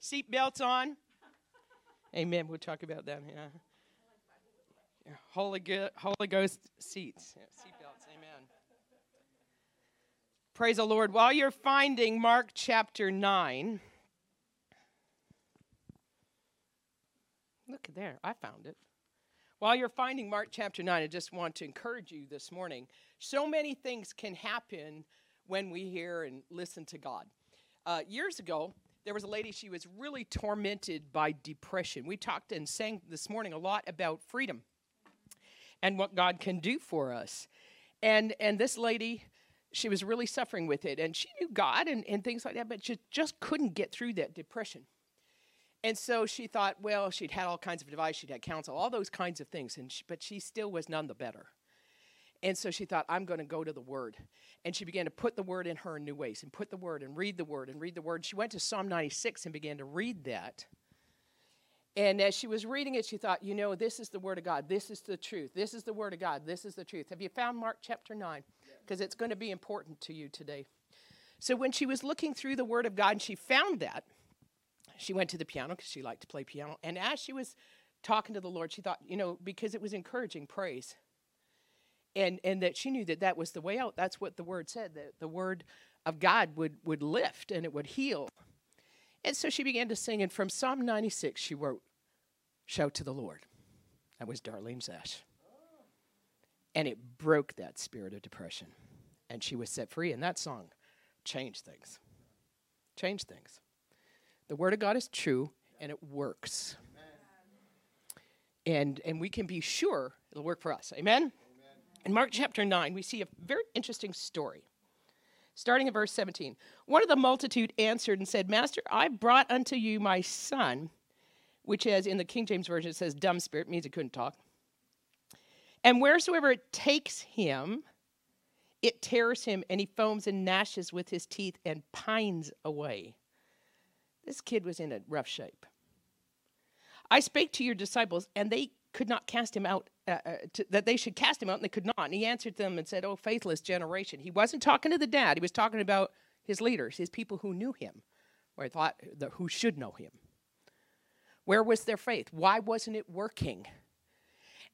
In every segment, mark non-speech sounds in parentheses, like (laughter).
seat belts on? Amen. We'll talk about that. Yeah. Holy, Holy Ghost seats. Yeah, seat belts. Amen. Praise the Lord. While you're finding Mark chapter 9, look there. I found it. While you're finding Mark chapter 9, I just want to encourage you this morning. So many things can happen when we hear and listen to God. Uh, years ago, there was a lady, she was really tormented by depression. We talked and sang this morning a lot about freedom and what God can do for us. And, and this lady, she was really suffering with it. And she knew God and, and things like that, but she just couldn't get through that depression. And so she thought, well, she'd had all kinds of advice, she'd had counsel, all those kinds of things, and she, but she still was none the better. And so she thought, I'm going to go to the Word. And she began to put the Word in her in new ways and put the Word and read the Word and read the Word. She went to Psalm 96 and began to read that. And as she was reading it, she thought, you know, this is the Word of God. This is the truth. This is the Word of God. This is the truth. Have you found Mark chapter 9? Because it's going to be important to you today. So when she was looking through the Word of God and she found that, she went to the piano because she liked to play piano. And as she was talking to the Lord, she thought, you know, because it was encouraging praise. And, and that she knew that that was the way out. That's what the word said, that the word of God would, would lift and it would heal. And so she began to sing. And from Psalm 96, she wrote, Shout to the Lord. That was Darlene Zschech. And it broke that spirit of depression. And she was set free. And that song changed things. Changed things. The Word of God is true and it works. And, and we can be sure it'll work for us. Amen? In Mark chapter 9, we see a very interesting story. Starting at verse 17. One of the multitude answered and said, Master, I brought unto you my son, which as in the King James Version it says dumb spirit, means he couldn't talk. And wheresoever it takes him, it tears him, and he foams and gnashes with his teeth and pines away. This kid was in a rough shape. I spake to your disciples, and they could not cast him out, uh, uh, to, that they should cast him out, and they could not. And he answered them and said, Oh, faithless generation. He wasn't talking to the dad, he was talking about his leaders, his people who knew him, or thought who should know him. Where was their faith? Why wasn't it working?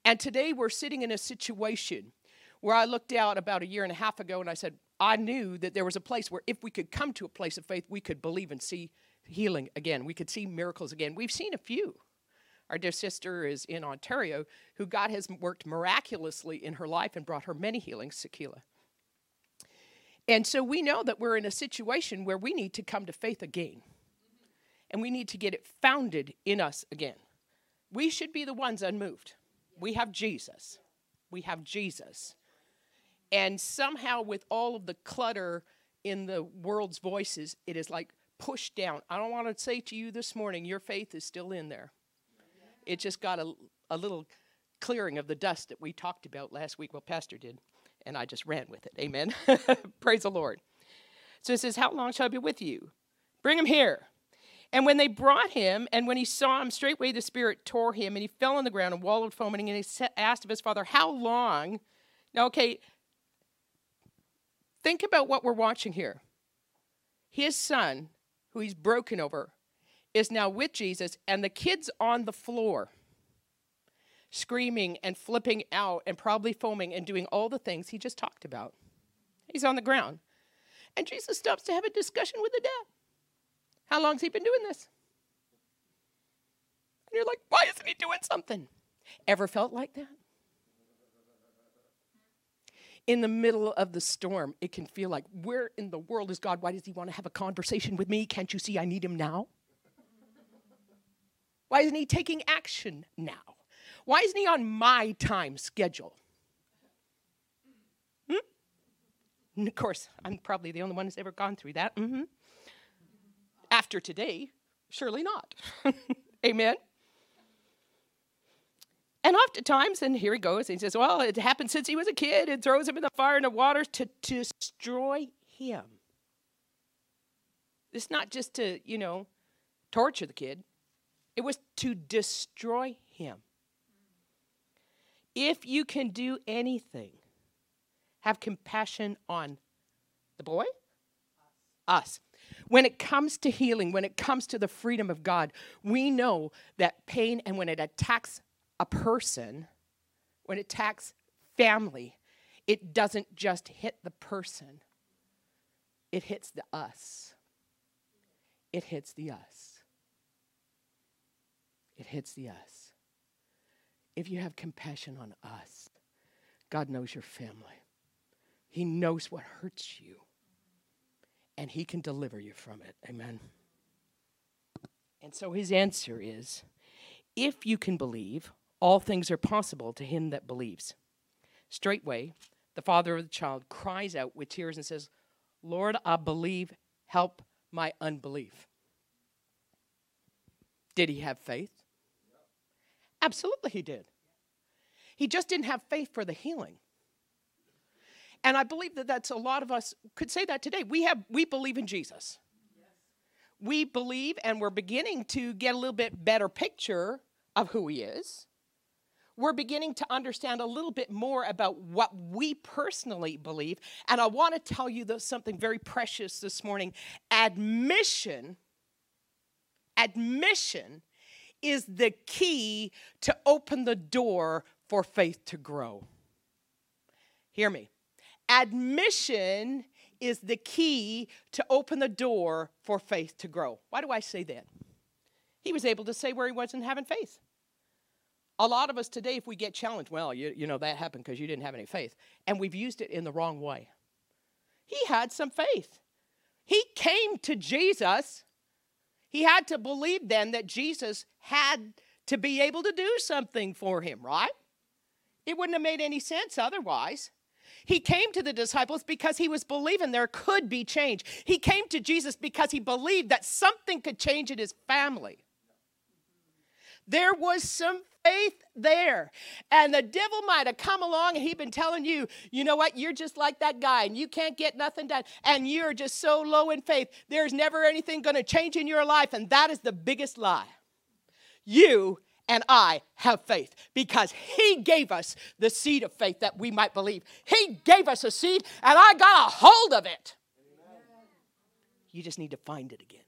And today we're sitting in a situation where I looked out about a year and a half ago and I said, I knew that there was a place where if we could come to a place of faith, we could believe and see healing again. We could see miracles again. We've seen a few. Our dear sister is in Ontario, who God has worked miraculously in her life and brought her many healings, Sakila. And so we know that we're in a situation where we need to come to faith again. And we need to get it founded in us again. We should be the ones unmoved. We have Jesus. We have Jesus. And somehow, with all of the clutter in the world's voices, it is like pushed down. I don't want to say to you this morning, your faith is still in there. It just got a, a little clearing of the dust that we talked about last week. Well, Pastor did, and I just ran with it. Amen. (laughs) Praise the Lord. So it says, How long shall I be with you? Bring him here. And when they brought him, and when he saw him, straightway the Spirit tore him, and he fell on the ground and wallowed foaming, and he asked of his father, How long? Now, okay, think about what we're watching here. His son who he's broken over, is now with Jesus, and the kid's on the floor, screaming and flipping out and probably foaming and doing all the things he just talked about. He's on the ground. And Jesus stops to have a discussion with the dad. How long's he been doing this? And you're like, why isn't he doing something? Ever felt like that? in the middle of the storm, it can feel like, where in the world is God? Why does He want to have a conversation with me? Can't you see I need Him now? Why isn't He taking action now? Why isn't He on my time schedule? Hmm? And of course, I'm probably the only one who's ever gone through that. Mm-hmm. After today, surely not. (laughs) Amen. And oftentimes, and here he goes, he says, Well, it happened since he was a kid. It throws him in the fire and the water to, to destroy him. It's not just to, you know, torture the kid, it was to destroy him. If you can do anything, have compassion on the boy, us. When it comes to healing, when it comes to the freedom of God, we know that pain and when it attacks a person, when it attacks family, it doesn't just hit the person, it hits the us. It hits the us. It hits the us. If you have compassion on us, God knows your family. He knows what hurts you, and He can deliver you from it. Amen. And so his answer is if you can believe, all things are possible to him that believes. Straightway, the father of the child cries out with tears and says, Lord, I believe, help my unbelief. Did he have faith? Absolutely, he did. He just didn't have faith for the healing. And I believe that that's a lot of us could say that today. We have we believe in Jesus. We believe and we're beginning to get a little bit better picture of who he is. We're beginning to understand a little bit more about what we personally believe. And I want to tell you something very precious this morning. Admission, admission is the key to open the door for faith to grow. Hear me. Admission is the key to open the door for faith to grow. Why do I say that? He was able to say where he wasn't having faith. A lot of us today, if we get challenged, well, you, you know, that happened because you didn't have any faith. And we've used it in the wrong way. He had some faith. He came to Jesus. He had to believe then that Jesus had to be able to do something for him, right? It wouldn't have made any sense otherwise. He came to the disciples because he was believing there could be change. He came to Jesus because he believed that something could change in his family. There was some faith there. And the devil might have come along and he'd been telling you, you know what, you're just like that guy and you can't get nothing done. And you're just so low in faith. There's never anything going to change in your life. And that is the biggest lie. You and I have faith because He gave us the seed of faith that we might believe. He gave us a seed, and I got a hold of it. You just need to find it again.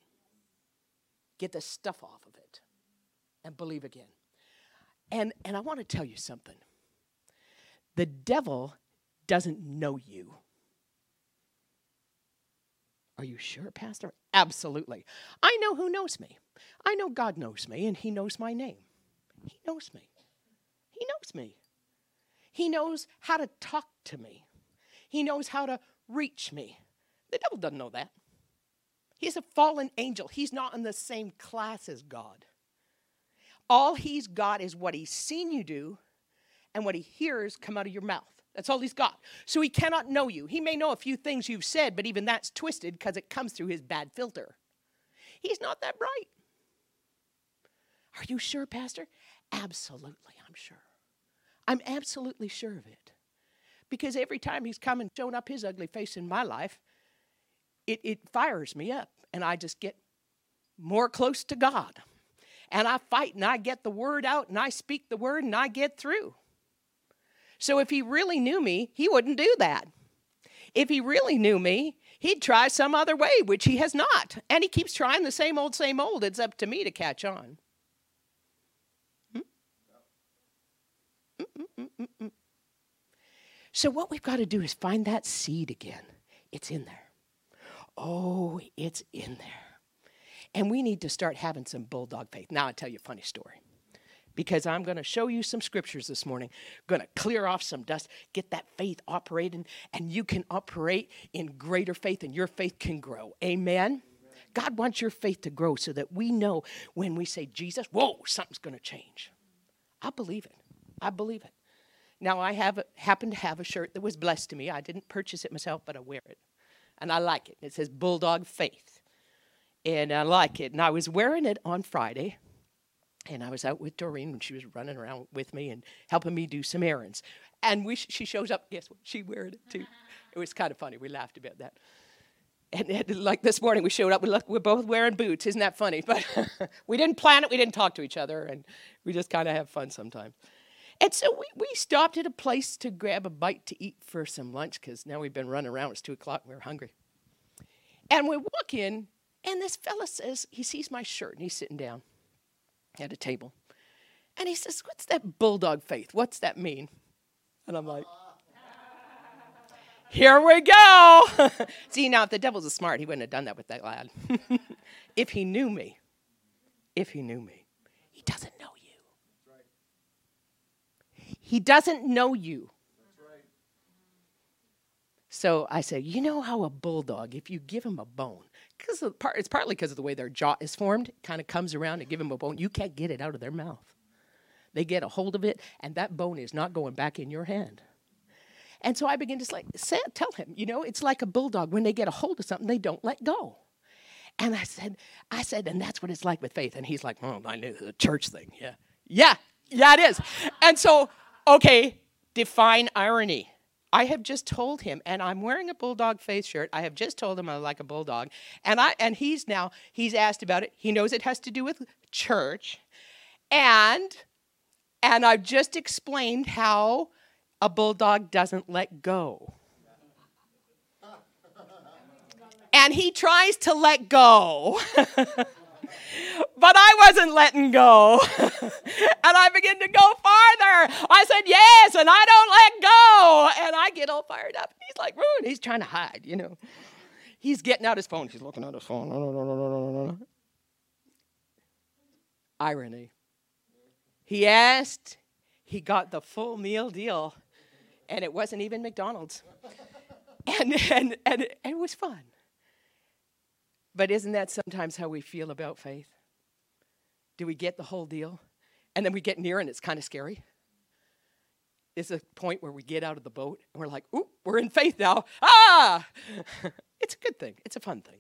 Get the stuff off of it and believe again. And, and I want to tell you something the devil doesn't know you. Are you sure, Pastor? Absolutely. I know who knows me. I know God knows me, and He knows my name. He knows me. He knows me. He knows how to talk to me. He knows how to reach me. The devil doesn't know that. He's a fallen angel. He's not in the same class as God. All he's got is what he's seen you do and what he hears come out of your mouth. That's all he's got. So he cannot know you. He may know a few things you've said, but even that's twisted because it comes through his bad filter. He's not that bright. Are you sure, Pastor? Absolutely, I'm sure. I'm absolutely sure of it. Because every time he's come and shown up his ugly face in my life, it, it fires me up, and I just get more close to God. And I fight and I get the word out and I speak the word and I get through. So if he really knew me, he wouldn't do that. If he really knew me, he'd try some other way, which he has not. And he keeps trying the same old, same old. It's up to me to catch on. Hmm? Mm, mm, mm, so, what we've got to do is find that seed again. It's in there. Oh, it's in there. And we need to start having some bulldog faith. Now, I'll tell you a funny story because I'm going to show you some scriptures this morning. Going to clear off some dust, get that faith operating, and you can operate in greater faith, and your faith can grow. Amen. Amen. God wants your faith to grow so that we know when we say Jesus, whoa, something's going to change. I believe it. I believe it. Now, I have happen to have a shirt that was blessed to me. I didn't purchase it myself, but I wear it. And I like it. It says Bulldog Faith. And I like it. And I was wearing it on Friday. And I was out with Doreen and she was running around with me and helping me do some errands. And we, she shows up, guess what? She wearing it too. (laughs) It was kind of funny. We laughed about that. And, and like this morning, we showed up, we look, we're both wearing boots. Isn't that funny? But (laughs) we didn't plan it, we didn't talk to each other, and we just kind of have fun sometimes. And so we, we stopped at a place to grab a bite to eat for some lunch because now we've been running around. It's two o'clock and we we're hungry. And we walk in, and this fella says, he sees my shirt and he's sitting down at a table. And he says, What's that bulldog faith? What's that mean? And I'm like, Here we go. (laughs) See, now if the devil's a smart, he wouldn't have done that with that lad. (laughs) if he knew me, if he knew me, he doesn't know you. He doesn't know you. So I said, you know how a bulldog, if you give him a bone, because it's partly because of the way their jaw is formed, kind of comes around and give them a bone, you can't get it out of their mouth. They get a hold of it, and that bone is not going back in your hand. And so I begin to like say, tell him, you know, it's like a bulldog. When they get a hold of something, they don't let go. And I said, I said, and that's what it's like with faith. And he's like, oh, I knew the church thing. Yeah. Yeah. Yeah, it is. And so Okay, define irony. I have just told him, and I'm wearing a bulldog face shirt. I have just told him I like a bulldog, and I and he's now he's asked about it. He knows it has to do with church, and and I've just explained how a bulldog doesn't let go. And he tries to let go. (laughs) but I wasn't letting go. (laughs) and I begin to go farther. I said, Yes, and I don't let go. And I get all fired up. He's like, Rude. He's trying to hide, you know. He's getting out his phone. He's looking at his phone. No, no, no, no, no, no. Irony. He asked, he got the full meal deal, and it wasn't even McDonald's. and, and, and, and it was fun. But isn't that sometimes how we feel about faith? Do we get the whole deal? And then we get near and it's kind of scary. It's a point where we get out of the boat and we're like, oop, we're in faith now. Ah! (laughs) it's a good thing, it's a fun thing.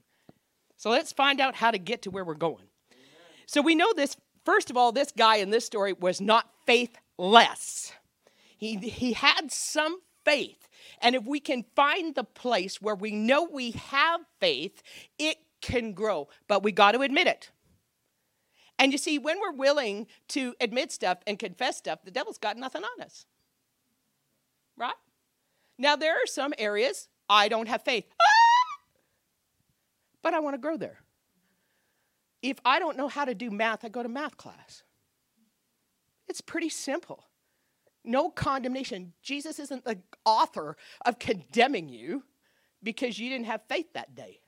So let's find out how to get to where we're going. So we know this, first of all, this guy in this story was not faithless. He, he had some faith. And if we can find the place where we know we have faith, it can grow, but we got to admit it. And you see, when we're willing to admit stuff and confess stuff, the devil's got nothing on us. Right? Now, there are some areas I don't have faith, ah! but I want to grow there. If I don't know how to do math, I go to math class. It's pretty simple. No condemnation. Jesus isn't the author of condemning you because you didn't have faith that day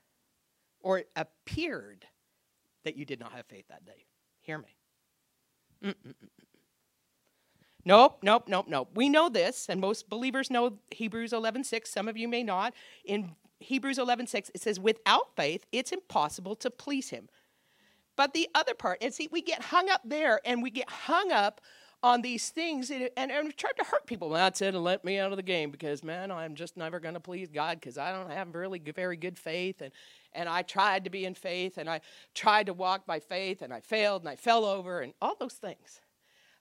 or it appeared that you did not have faith that day. Hear me. Mm-mm-mm. Nope, nope, nope, nope. We know this, and most believers know Hebrews 11:6. Some of you may not. In Hebrews 11:6, it says, "Without faith, it's impossible to please Him." But the other part, and see, we get hung up there, and we get hung up on these things and, and, and tried to hurt people. Well, that's it, and let me out of the game because, man, I'm just never going to please God because I don't have really very good faith. And, and I tried to be in faith and I tried to walk by faith and I failed and I fell over and all those things.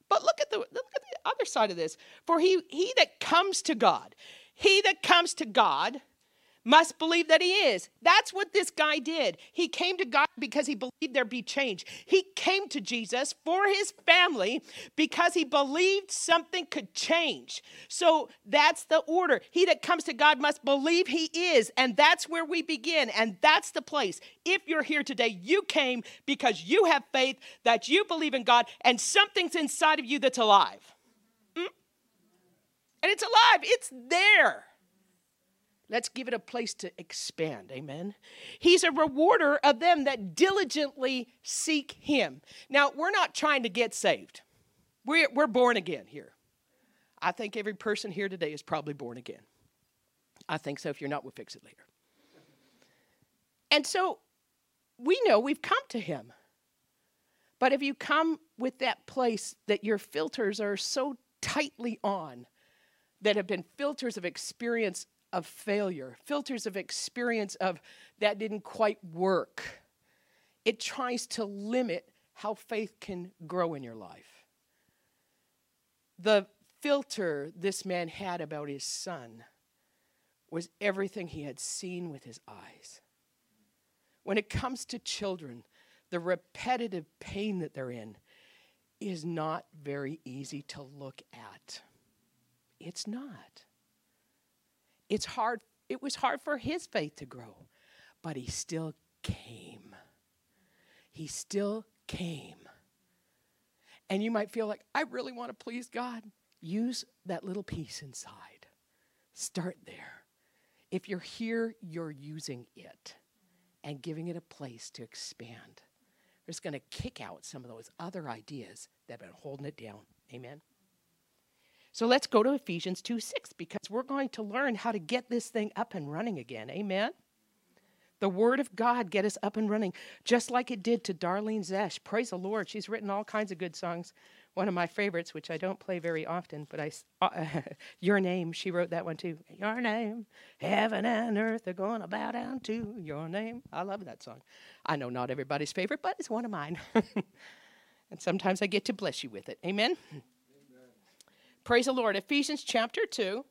But look at the, look at the other side of this. For he, he that comes to God, he that comes to God must believe that he is. That's what this guy did. He came to God because he believed there'd be change. He came to Jesus for his family because he believed something could change. So that's the order. He that comes to God must believe he is. And that's where we begin. And that's the place. If you're here today, you came because you have faith that you believe in God and something's inside of you that's alive. Mm? And it's alive, it's there. Let's give it a place to expand. Amen. He's a rewarder of them that diligently seek him. Now, we're not trying to get saved, we're, we're born again here. I think every person here today is probably born again. I think so. If you're not, we'll fix it later. And so we know we've come to him. But if you come with that place that your filters are so tightly on, that have been filters of experience of failure, filters of experience of that didn't quite work. It tries to limit how faith can grow in your life. The filter this man had about his son was everything he had seen with his eyes. When it comes to children, the repetitive pain that they're in is not very easy to look at. It's not. It's hard. It was hard for his faith to grow, but he still came. He still came. And you might feel like, I really want to please God. Use that little piece inside. Start there. If you're here, you're using it and giving it a place to expand. It's going to kick out some of those other ideas that have been holding it down. Amen. So let's go to Ephesians 2 6 because we're going to learn how to get this thing up and running again. Amen. The Word of God get us up and running, just like it did to Darlene Zschech. Praise the Lord. She's written all kinds of good songs. One of my favorites, which I don't play very often, but I, uh, (laughs) Your Name, she wrote that one too. Your Name, heaven and earth are going to bow down to Your Name. I love that song. I know not everybody's favorite, but it's one of mine. (laughs) and sometimes I get to bless you with it. Amen? Praise the Lord. Ephesians chapter 2,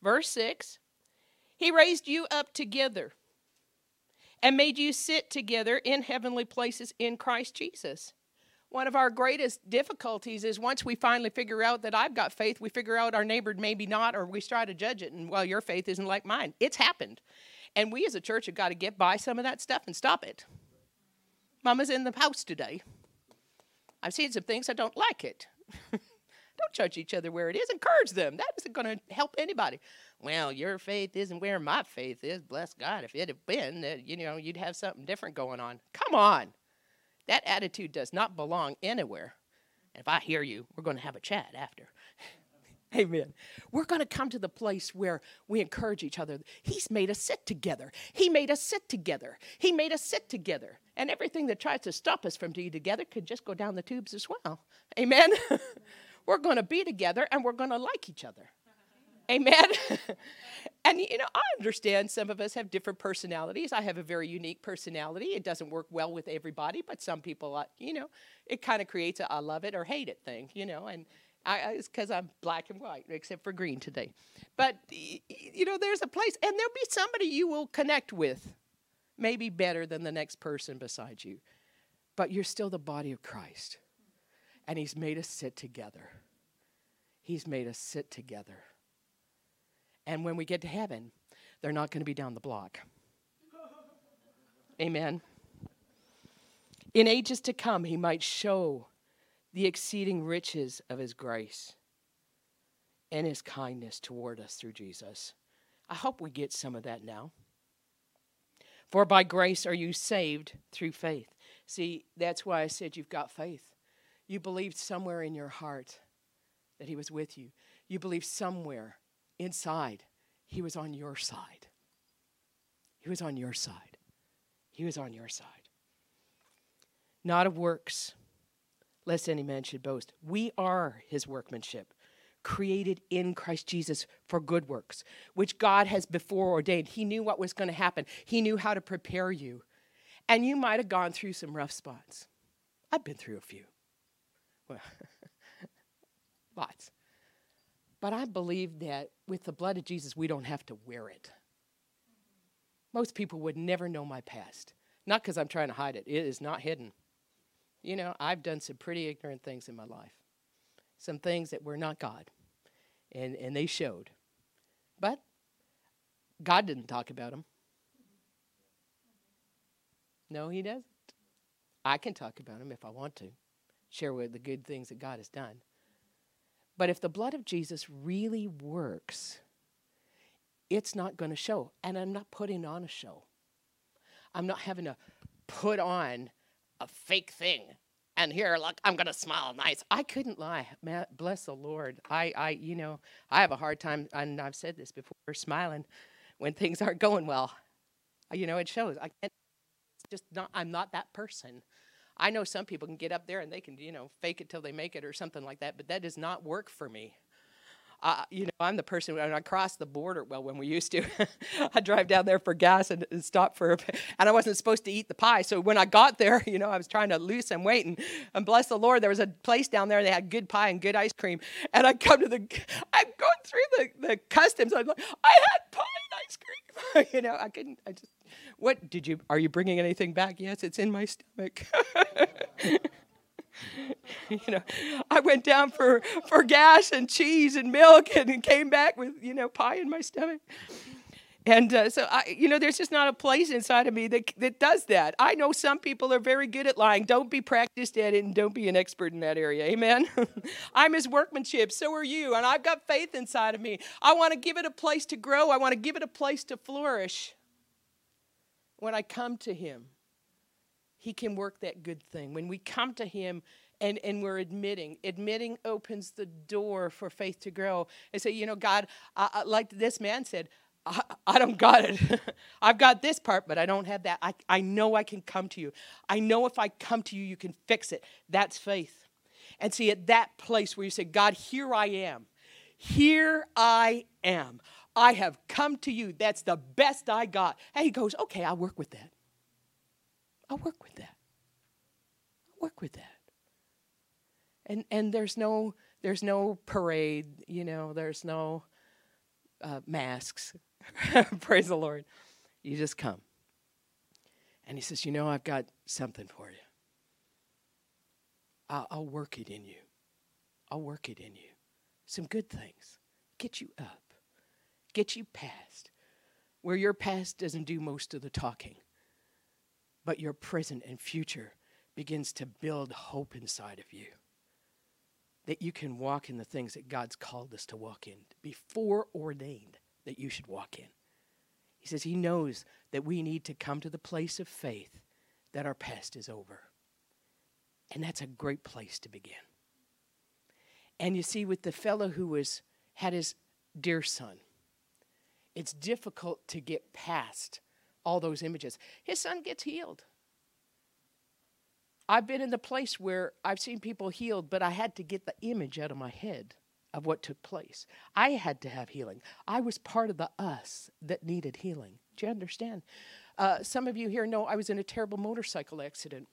verse 6. He raised you up together and made you sit together in heavenly places in Christ Jesus. One of our greatest difficulties is once we finally figure out that I've got faith, we figure out our neighbor maybe not, or we try to judge it, and well, your faith isn't like mine. It's happened. And we as a church have got to get by some of that stuff and stop it. Mama's in the house today. I've seen some things I don't like it. (laughs) don't judge each other where it is. Encourage them. That isn't going to help anybody well, your faith isn't where my faith is. Bless God. If it had been, that you know, you'd have something different going on. Come on. That attitude does not belong anywhere. And if I hear you, we're going to have a chat after. (laughs) Amen. We're going to come to the place where we encourage each other. He's made us sit together. He made us sit together. He made us sit together. And everything that tries to stop us from being together could just go down the tubes as well. Amen. (laughs) we're going to be together and we're going to like each other. Amen. (laughs) and you know, I understand some of us have different personalities. I have a very unique personality. It doesn't work well with everybody, but some people, uh, you know, it kind of creates a I love it or hate it thing, you know, and I, it's because I'm black and white, except for green today. But, you know, there's a place, and there'll be somebody you will connect with, maybe better than the next person beside you. But you're still the body of Christ. And He's made us sit together. He's made us sit together. And when we get to heaven, they're not going to be down the block. (laughs) Amen. In ages to come, he might show the exceeding riches of his grace and his kindness toward us through Jesus. I hope we get some of that now. For by grace are you saved through faith. See, that's why I said you've got faith. You believed somewhere in your heart that he was with you. You believed somewhere inside, He was on your side. He was on your side. He was on your side. Not of works, lest any man should boast. We are His workmanship, created in Christ Jesus for good works, which God has before ordained. He knew what was going to happen, He knew how to prepare you. And you might have gone through some rough spots. I've been through a few. (laughs) Lots. But I believe that with the blood of Jesus, we don't have to wear it. Most people would never know my past. Not because I'm trying to hide it, it is not hidden. You know, I've done some pretty ignorant things in my life, some things that were not God, and, and they showed. But God didn't talk about them. No, He doesn't. I can talk about them if I want to, share with the good things that God has done. But if the blood of Jesus really works, it's not going to show. And I'm not putting on a show. I'm not having to put on a fake thing. And here, look, I'm going to smile nice. I couldn't lie. Bless the Lord. I, I, you know, I have a hard time, and I've said this before, smiling when things aren't going well. You know, it shows. I can't, it's just not, I'm not that person. I know some people can get up there and they can, you know, fake it till they make it or something like that, but that does not work for me. I, you know, I'm the person when I cross the border. Well, when we used to, (laughs) I drive down there for gas and, and stop for, and I wasn't supposed to eat the pie. So when I got there, (laughs) you know, I was trying to lose some weight, and, and bless the Lord, there was a place down there. They had good pie and good ice cream, and I come to the, (laughs) I'm going through the, the customs. I'm like, I had pie and ice cream. you know, I couldn't. I just, what did you? Are you bringing anything back? Yes, it's in my stomach. (laughs) you know, I went down for, for gas and cheese and milk and came back with, you know, pie in my stomach. And uh, so, I, you know, there's just not a place inside of me that, that does that. I know some people are very good at lying. Don't be practiced at it and don't be an expert in that area. Amen? (laughs) I'm his workmanship. So are you. And I've got faith inside of me. I want to give it a place to grow, I want to give it a place to flourish. When I come to him, he can work that good thing. When we come to him and, and we're admitting, admitting opens the door for faith to grow and say, you know, God, I, I, like this man said, I, I don't got it. (laughs) I've got this part, but I don't have that. I, I know I can come to you. I know if I come to you, you can fix it. That's faith. And see, at that place where you say, God, here I am. Here I am. I have come to you. That's the best I got. And he goes, okay, I'll work with that. I'll work with that. I'll work with that. And and there's no there's no parade, you know, there's no uh, masks. (laughs) Praise the Lord. You just come. And he says, You know, I've got something for you. I'll, I'll, work it in you. I'll work it in you. Some good things. Get you up, get you past where your past doesn't do most of the talking but your present and future begins to build hope inside of you. That you can walk in the things that God's called us to walk in, before ordained that you should walk in. He says he knows that we need to come to the place of faith that our past is over. And that's a great place to begin. And you see, with the fellow who was had his dear son, it's difficult to get past all those images. His son gets healed. I've been in the place where I've seen people healed, but I had to get the image out of my head of what took place. I had to have healing. I was part of the us that needed healing. Do you understand? Uh, some of you here know I was in a terrible motorcycle accident.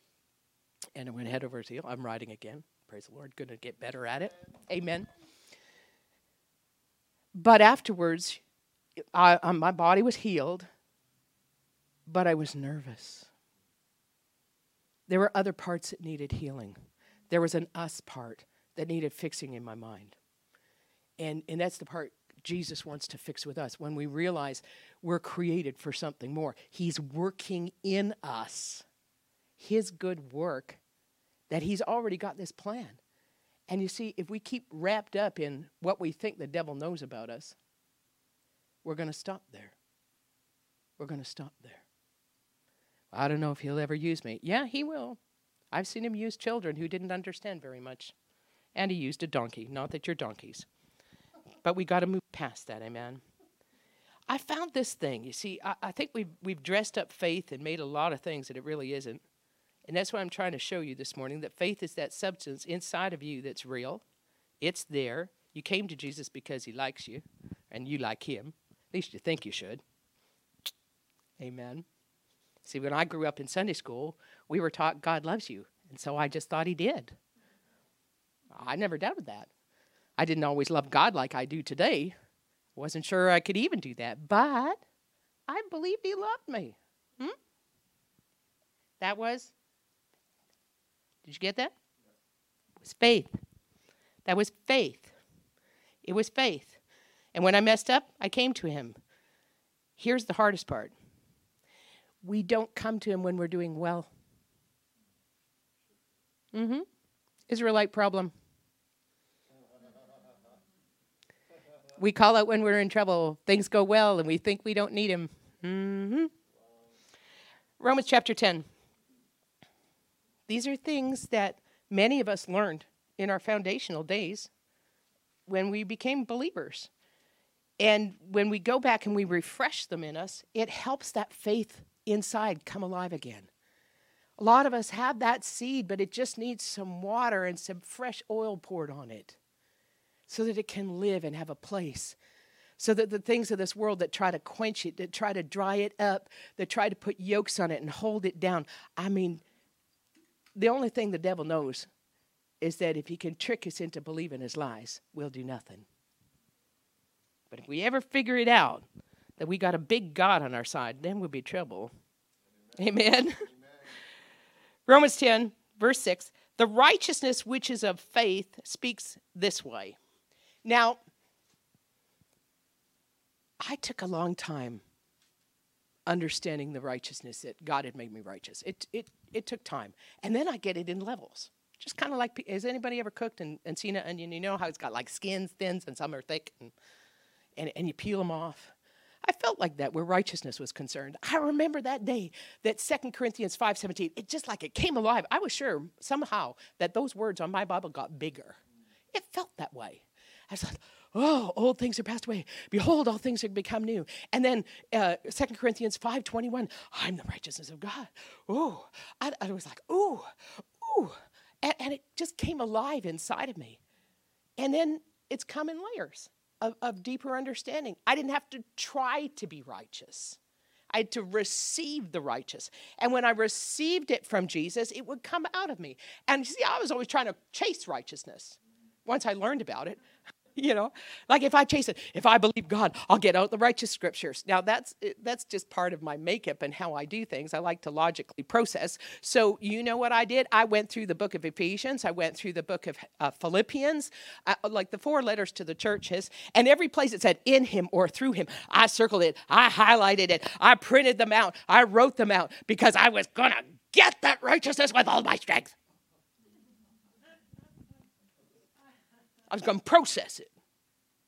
And I went head over heel. I'm riding again. Praise the Lord. Going to get better at it. Amen. But afterwards, I, I, my body was healed but I was nervous. There were other parts that needed healing. There was an us part that needed fixing in my mind. And, and that's the part Jesus wants to fix with us when we realize we're created for something more. He's working in us His good work that He's already got this plan. And you see, if we keep wrapped up in what we think the devil knows about us, we're going to stop there. We're going to stop there. I don't know if he'll ever use me. Yeah, he will. I've seen him use children who didn't understand very much. And he used a donkey. Not that you're donkeys. But we got to move past that, amen. I found this thing. You see, I, I, think we've, we've dressed up faith and made a lot of things that it really isn't. And that's what I'm trying to show you this morning that faith is that substance inside of you that's real. It's there. You came to Jesus because he likes you, and you like him. At least you think you should. Amen. See, when I grew up in Sunday school, we were taught God loves you. And so I just thought He did. I never doubted that. I didn't always love God like I do today. Wasn't sure I could even do that. But I believed He loved me. Hmm? That was, did you get that? It was faith. That was faith. It was faith. And when I messed up, I came to Him. Here's the hardest part we don't come to him when we're doing well. Mm-hmm. Israelite problem. We call out when we're in trouble. Things go well and we think we don't need him. Mm-hmm. Romans chapter 10. These are things that many of us learned in our foundational days when we became believers. And when we go back and we refresh them in us, it helps that faith inside come alive again. A lot of us have that seed, but it just needs some water and some fresh oil poured on it. so that it can live and have a place. So that the things of this world that try to quench it, that try to dry it up, that try to put yokes on it and hold it down. I mean, the only thing the devil knows is that if he can trick us into believing his lies, we'll do nothing. But if we ever figure it out that we got a big God on our side, then we'll be trouble. Amen. Amen. (laughs) Romans 10, verse 6 The righteousness which is of faith speaks this way. Now, I took a long time understanding the righteousness that God had made me righteous. It, it, it took time. And then I get it in levels. Just kind of like, has anybody ever cooked and, and seen an onion? You know how it's got like skins, thins, and some are thick, and, and, and you peel them off. I felt like that where righteousness was concerned. I remember that day that Second Corinthians 5:17, it just like it came alive. I was sure somehow that those words on my Bible got bigger. It felt that way. I thought, oh, old things are passed away. Behold, all things have become new. And then uh, 2 Corinthians 5.21, I'm the righteousness of God. Oh, I, I was like, ooh, ooh. And, and it just came alive inside of me. And then it's come in layers of, of deeper understanding. I didn't have to try to be righteous. I had to receive the righteous. And when I received it from Jesus, it would come out of me. And see, I was always trying to chase righteousness. Once I learned about it, (laughs) you know? Like if i chase it if i believe god i'll get out the righteous scriptures. Now that's that's just part of my makeup and how i do things. I like to logically process. So you know what i did? I went through the book of ephesians. I went through the book of uh, philippians. Uh, like the four letters to the churches. And every place it said in him or through him i circled it. I highlighted it. I printed them out. I wrote them out because i was gonna get that righteousness with all my strength I was going to process it.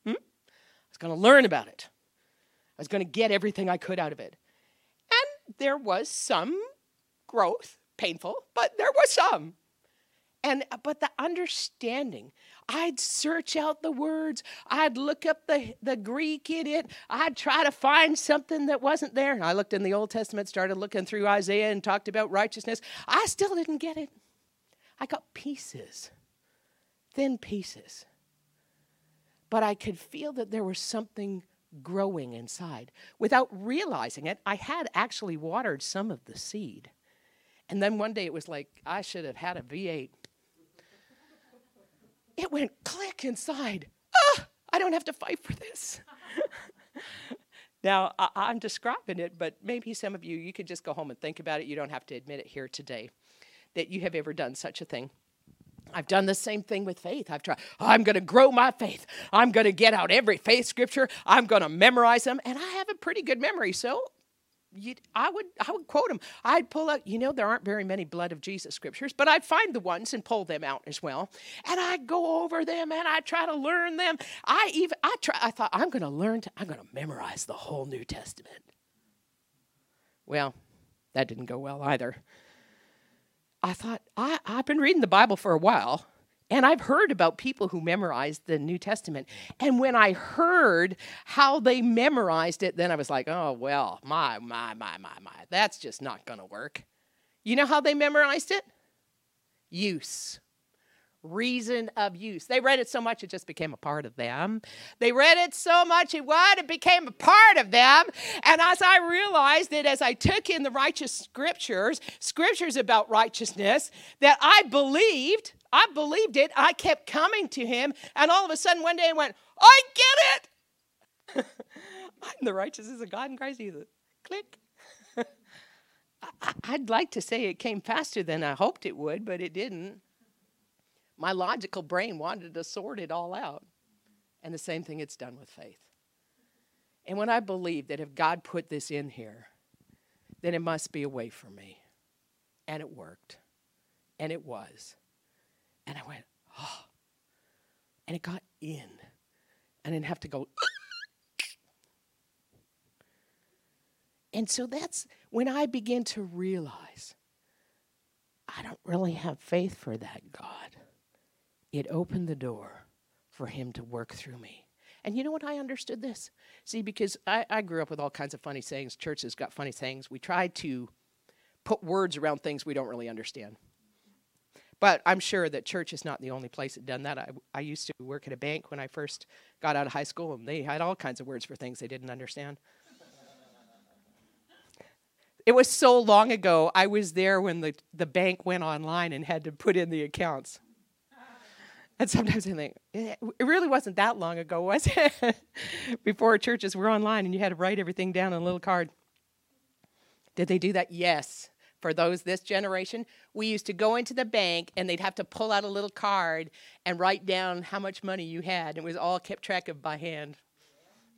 Hmm? I was going to learn about it. I was going to get everything I could out of it. And there was some growth, painful, but there was some. And but the understanding, I'd search out the words, I'd look up the, the Greek in it, I'd try to find something that wasn't there. And I looked in the Old Testament, started looking through Isaiah and talked about righteousness. I still didn't get it. I got pieces, thin pieces but I could feel that there was something growing inside. Without realizing it, I had actually watered some of the seed. And then one day it was like, I should have had a V8. It went click inside. Ah, I don't have to fight for this. (laughs) now, I- am describing it, but maybe some of you, you could just go home and think about it. You don't have to admit it here today that you have ever done such a thing. I've done the same thing with faith. I've tried, I'm going to grow my faith. I'm going to get out every faith scripture. I'm going to memorize them. And I have a pretty good memory. So you, I would I would quote them. I'd pull out, you know, there aren't very many blood of Jesus scriptures, but I'd find the ones and pull them out as well. And I'd go over them and I try to learn them. I even I try I thought I'm gonna learn to I'm gonna memorize the whole New Testament. Well, that didn't go well either. I thought, I, I've been reading the Bible for a while, and I've heard about people who memorized the New Testament. And when I heard how they memorized it, then I was like, oh, well, my, my, my, my, my, that's just not going to work. You know how they memorized it? Use reason of use. They read it so much it just became a part of them. They read it so much it what? It became a part of them. And as I realized that as I took in the righteous scriptures, scriptures about righteousness, that I believed, I believed it, I kept coming to him, and all of a sudden one day I went, I get it. (laughs) I'm the righteousness of God in Christ Jesus. Click. (laughs) I'd like to say it came faster than I hoped it would, but it didn't. My logical brain wanted to sort it all out. And the same thing it's done with faith. And when I believe that if God put this in here, then it must be a way for me. And it worked. And it was. And I went, oh. And it got in. And I didn't have to go. Ah. and so that's when I begin to realize I don't really have faith for that God it opened the door for him to work through me. And you know what? I understood this. See, because I, I grew up with all kinds of funny sayings. Churches got funny sayings. We try to put words around things we don't really understand. But I'm sure that church is not the only place that done that. I, I used to work at a bank when I first got out of high school, and they had all kinds of words for things they didn't understand. It was so long ago, I was there when the, the bank went online and had to put in the accounts. And sometimes I think, eh, it really wasn't that long ago, was it? (laughs) Before churches were online and you had to write everything down on a little card. Did they do that? Yes. For those this generation, we used to go into the bank and they'd have to pull out a little card and write down how much money you had. And it was all kept track of by hand.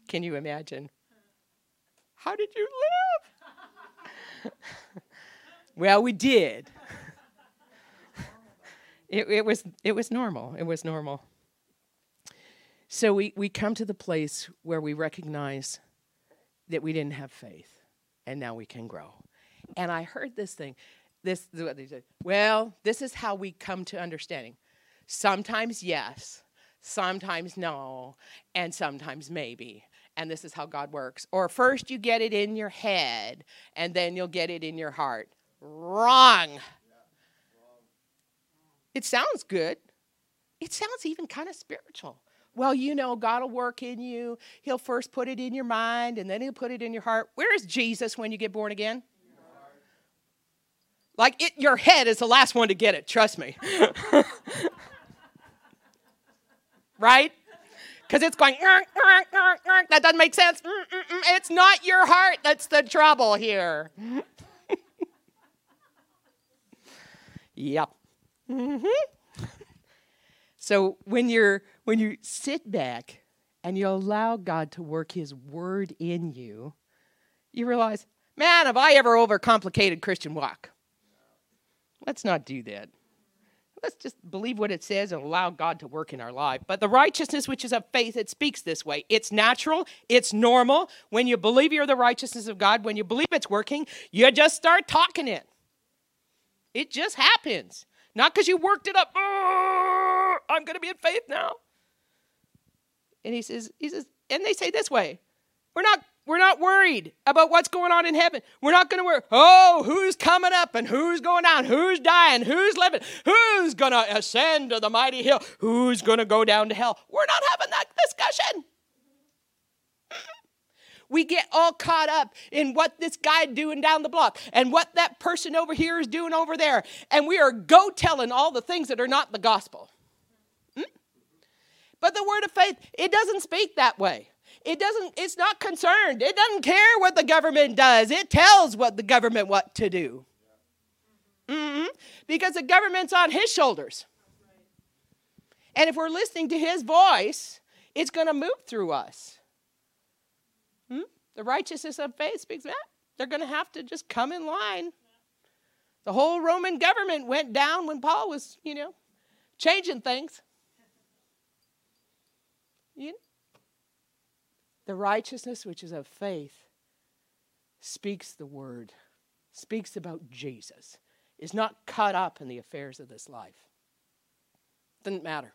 Can you imagine? How did you live? (laughs) well, we did. It, it, was, it was normal. It was normal. So we, we come to the place where we recognize that we didn't have faith and now we can grow. And I heard this thing. This is what they said. Well, this is how we come to understanding. Sometimes yes, sometimes no, and sometimes maybe. And this is how God works. Or first you get it in your head, and then you'll get it in your heart. Wrong. It sounds good. It sounds even kind of spiritual. Well, you know, God will work in you. He'll first put it in your mind and then he'll put it in your heart. Where is Jesus when you get born again? Like it, your head is the last one to get it, trust me. (laughs) right? Because it's going, that doesn't make sense. Mm, mm, mm. It's not your heart that's the trouble here. (laughs) yep. Mm-hmm. (laughs) So when you're when you sit back and you allow God to work his word in you, you realize, man, have I ever overcomplicated Christian walk? Let's not do that. Let's just believe what it says and allow God to work in our life. But the righteousness which is of faith, it speaks this way. It's natural, it's normal. When you believe you're the righteousness of God, when you believe it's working, you just start talking it. It just happens. Not because you worked it up. I'm going to be in faith now. And he says, he says, and they say this way, we're not we're not worried about what's going on in heaven. We're not going to worry, oh, who's coming up and who's going down, who's dying, who's living, who's going to ascend to the mighty hill, who's going to go down to hell. We're not having that discussion. We get all caught up in what this guy doing down the block and what that person over here is doing over there. And we are go telling all the things that are not the gospel. Hmm? But the word of faith, it doesn't speak that way. It doesn't, it's not concerned. It doesn't care what the government does. It tells what the government what to do. Mm-hmm. Because the government's on his shoulders. And if we're listening to his voice, it's going to move through us. The righteousness of faith speaks that. They're going to have to just come in line. The whole Roman government went down when Paul was, you know, changing things. You know? The righteousness which is of faith speaks the word, speaks about Jesus, is not caught up in the affairs of this life. Doesn't matter.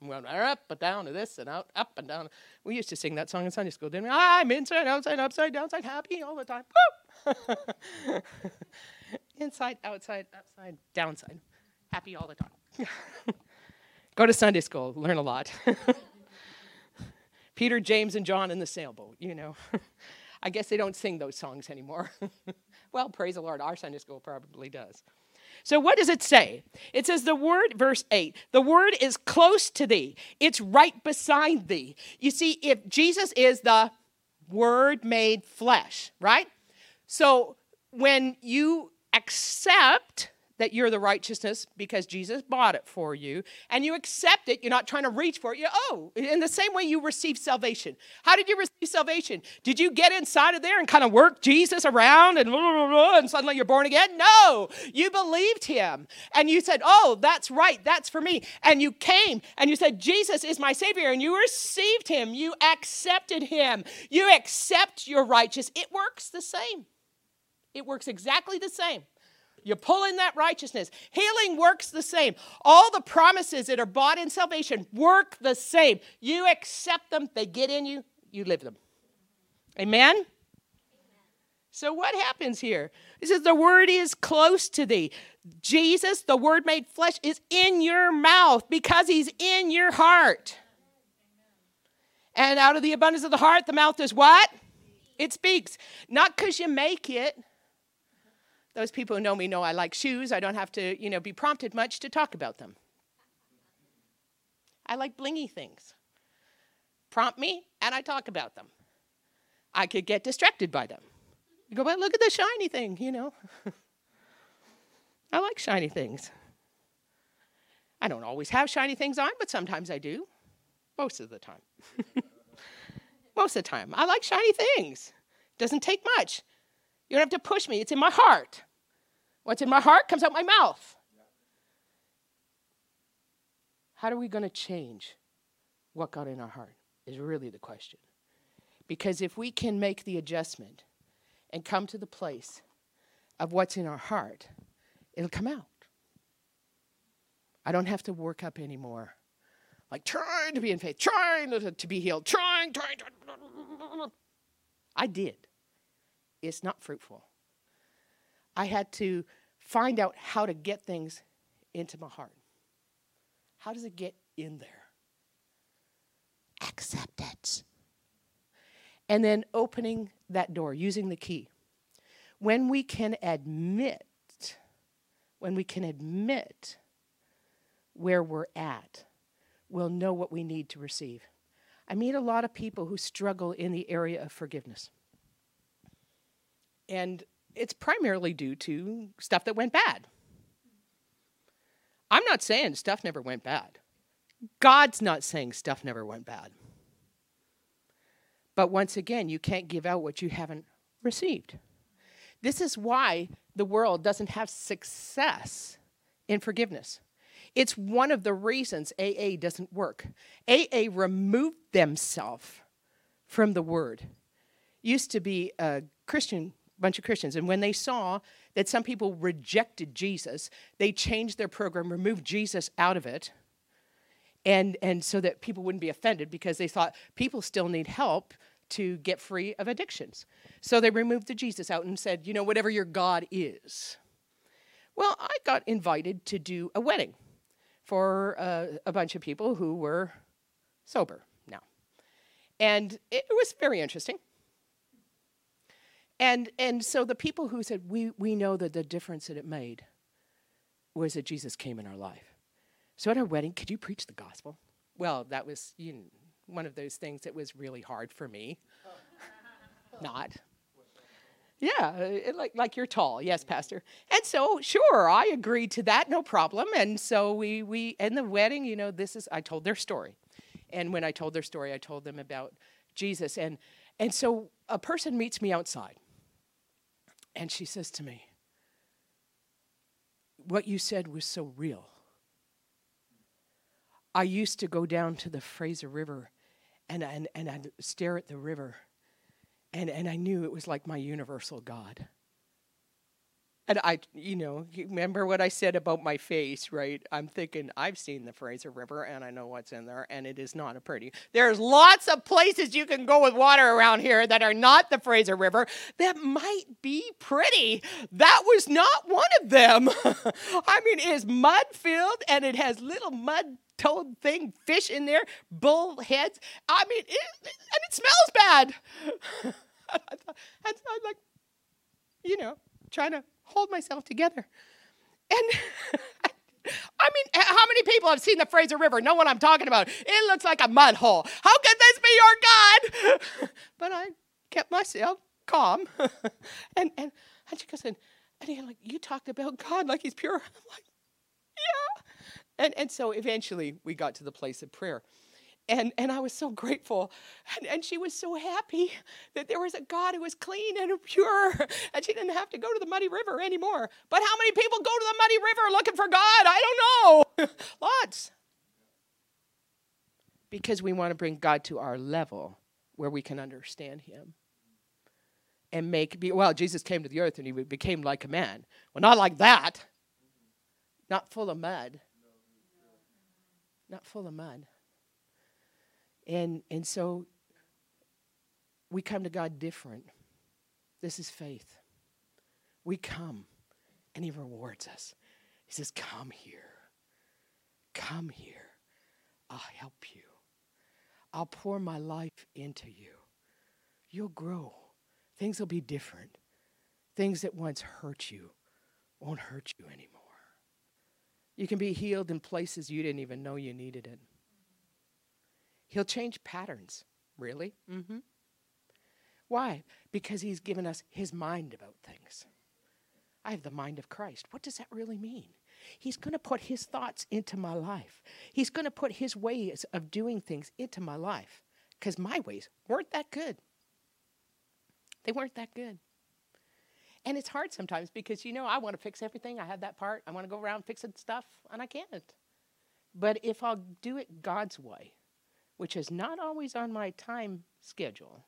We went up and down to this and out, up and down. We used to sing that song in Sunday school, didn't we? I'm inside, outside, upside, downside, happy all the time. (laughs) inside, outside, upside, downside, happy all the time. (laughs) Go to Sunday school, learn a lot. (laughs) Peter, James, and John in the sailboat, you know. I guess they don't sing those songs anymore. well, praise the Lord, our Sunday school probably does. So, what does it say? It says, the word, verse 8, the word is close to thee, it's right beside thee. You see, if Jesus is the word made flesh, right? So, when you accept that you're the righteousness because Jesus bought it for you, and you accept it. You're not trying to reach for it. You oh, in the same way you receive salvation. How did you receive salvation? Did you get inside of there and kind of work Jesus around and blah, blah, blah, and suddenly you're born again? No, you believed him and you said, "Oh, that's right, that's for me." And you came and you said, "Jesus is my savior," and you received him. You accepted him. You accept your righteous. It works the same. It works exactly the same. You pull in that righteousness. Healing works the same. All the promises that are bought in salvation work the same. You accept them, they get in you, you live them. Amen? So, what happens here? He says, The word is close to thee. Jesus, the word made flesh, is in your mouth because he's in your heart. And out of the abundance of the heart, the mouth is what? It speaks. Not because you make it. Those people who know me know I like shoes. I don't have to, you know, be prompted much to talk about them. I like blingy things. Prompt me, and I talk about them. I could get distracted by them. You go, but look at the shiny thing, you know. (laughs) I like shiny things. I don't always have shiny things on, but sometimes I do. Most of the time. (laughs) Most of the time. I like shiny things. Doesn't take much. You don't have to push me. It's in my heart. What's in my heart comes out my mouth. How are we going to change what got in our heart? Is really the question. Because if we can make the adjustment and come to the place of what's in our heart, it'll come out. I don't have to work up anymore. Like trying to be in faith, trying to, to be healed, trying, trying, trying. I did. It's not fruitful. I had to find out how to get things into my heart. How does it get in there? Acceptance and then opening that door, using the key. When we can admit, when we can admit where we're at, we'll know what we need to receive. I meet a lot of people who struggle in the area of forgiveness. And it's primarily due to stuff that went bad. I'm not saying stuff never went bad. God's not saying stuff never went bad. But once again, you can't give out what you haven't received. This is why the world doesn't have success in forgiveness. It's one of the reasons AA doesn't work. AA removed themselves from the word. Used to be a Christian bunch of Christians, and when they saw that some people rejected Jesus, they changed their program, removed Jesus out of it, and and so that people wouldn't be offended because they thought people still need help to get free of addictions. So they removed the Jesus out and said, you know, whatever your God is. Well, I got invited to do a wedding for uh, a bunch of people who were sober now. And it was very interesting. And, and so the people who said, we, we know that the difference that it made was that Jesus came in our life. So at our wedding, could you preach the gospel? Well, that was, you know, one of those things that was really hard for me. (laughs) Not. Yeah, it, like like you're tall, yes, Pastor. And so, sure, I agreed to that, no problem. And so we we in the wedding, you know, this is I told their story, and when I told their story, I told them about Jesus, and and so a person meets me outside, and she says to me, "What you said was so real." I used to go down to the Fraser River and, and, and I'd stare at the river, and, and I knew it was like my universal God. And I, you know, remember what I said about my face, right? I'm thinking I've seen the Fraser River and I know what's in there, and it is not a pretty. There's lots of places you can go with water around here that are not the Fraser River that might be pretty. That was not one of them. (laughs) I mean, it is mud filled and it has little mud toad thing, fish in there, bull heads. I mean, it, and it smells bad. (laughs) and I'm like, you know, trying to hold myself together. And (laughs) I mean, eh, how many people have seen the Fraser River? Know what I'm talking about? It looks like a mud hole. How can this be your God? (laughs) but I kept myself calm. (laughs) and, and, and she goes, and, and he like, you talked about God like he's pure. I'm like, yeah. And, and so eventually we got to the place of prayer. And, and I was so grateful. And, and she was so happy that there was a God who was clean and pure. And she didn't have to go to the muddy river anymore. But how many people go to the muddy river looking for God? I don't know. (laughs) Lots. Because we want to bring God to our level where we can understand Him. And make, be, well, Jesus came to the earth and He became like a man. Well, not like that. Not full of mud not full of mud. And, and so we come to God different. This is faith. We come, and He rewards us. He says, Come here. Come here. I'll help you. I'll pour my life into you. You'll grow. Things will be different. Things that once hurt you won't hurt you anymore. You can be healed in places you didn't even know you needed it. He'll change patterns. Really? Mm-hmm. Why? Because he's given us his mind about things. I have the mind of Christ. What does that really mean? He's going to put his thoughts into my life. He's going to put his ways of doing things into my life because my ways weren't that good. They weren't that good. And it's hard sometimes because, you know, I want to fix everything. I have that part. I want to go around fixing stuff, and I can't. But if I'll do it God's way, which is not always on my time schedule,